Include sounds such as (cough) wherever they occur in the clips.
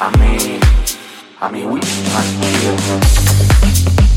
I mean, I mean, we like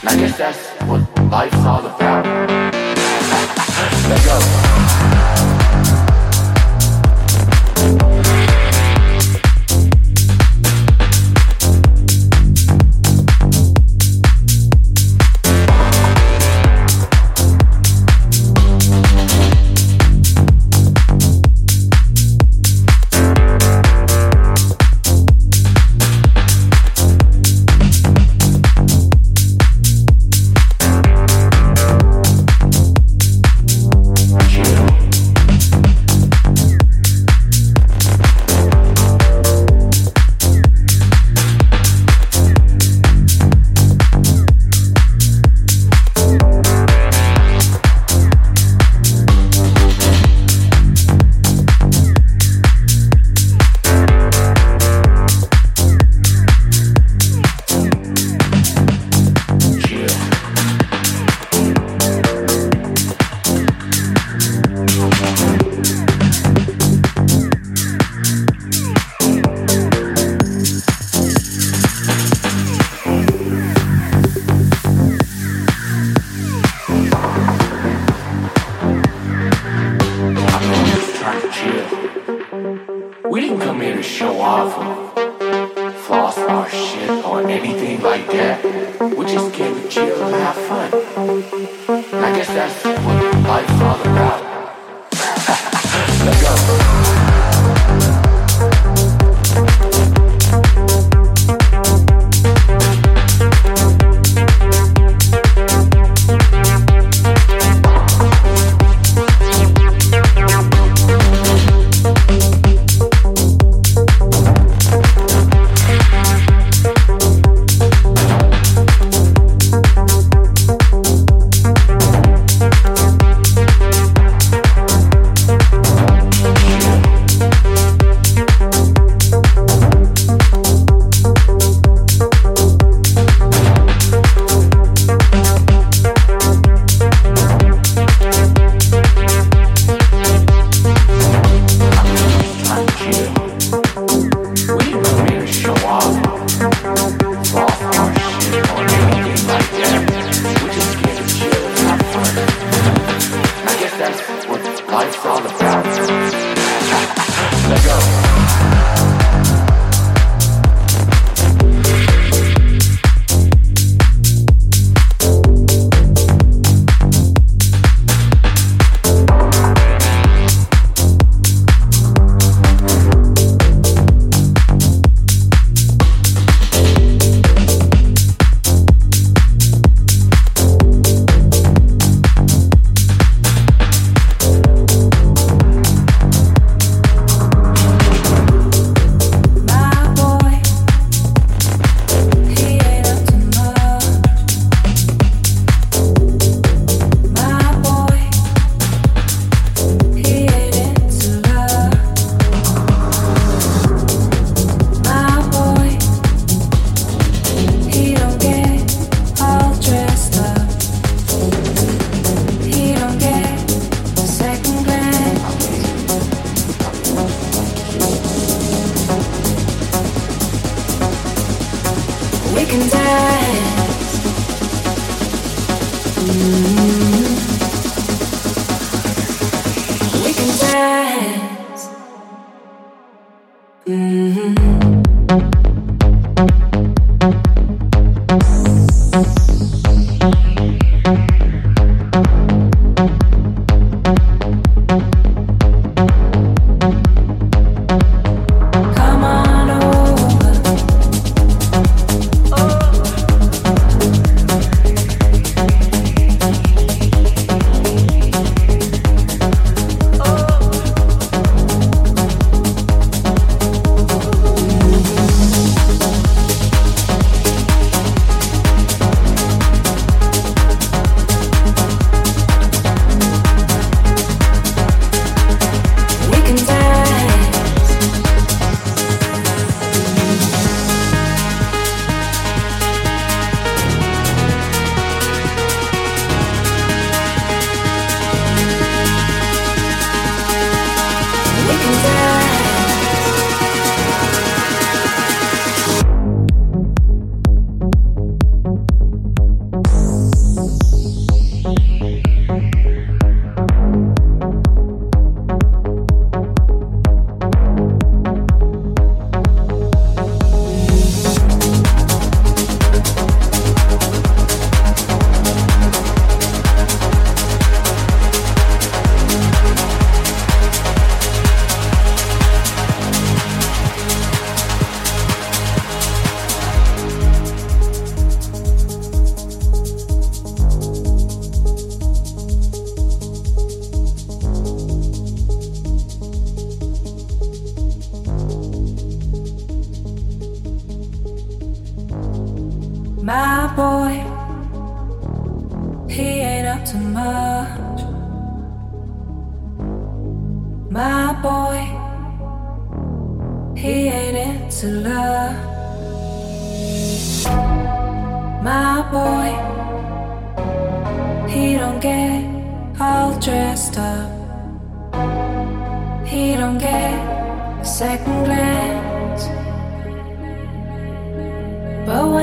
and I guess that's what life's all about. (laughs) Let's go.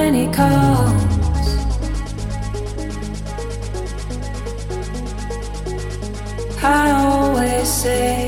when he calls. I always say.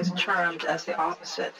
always termed as the opposite.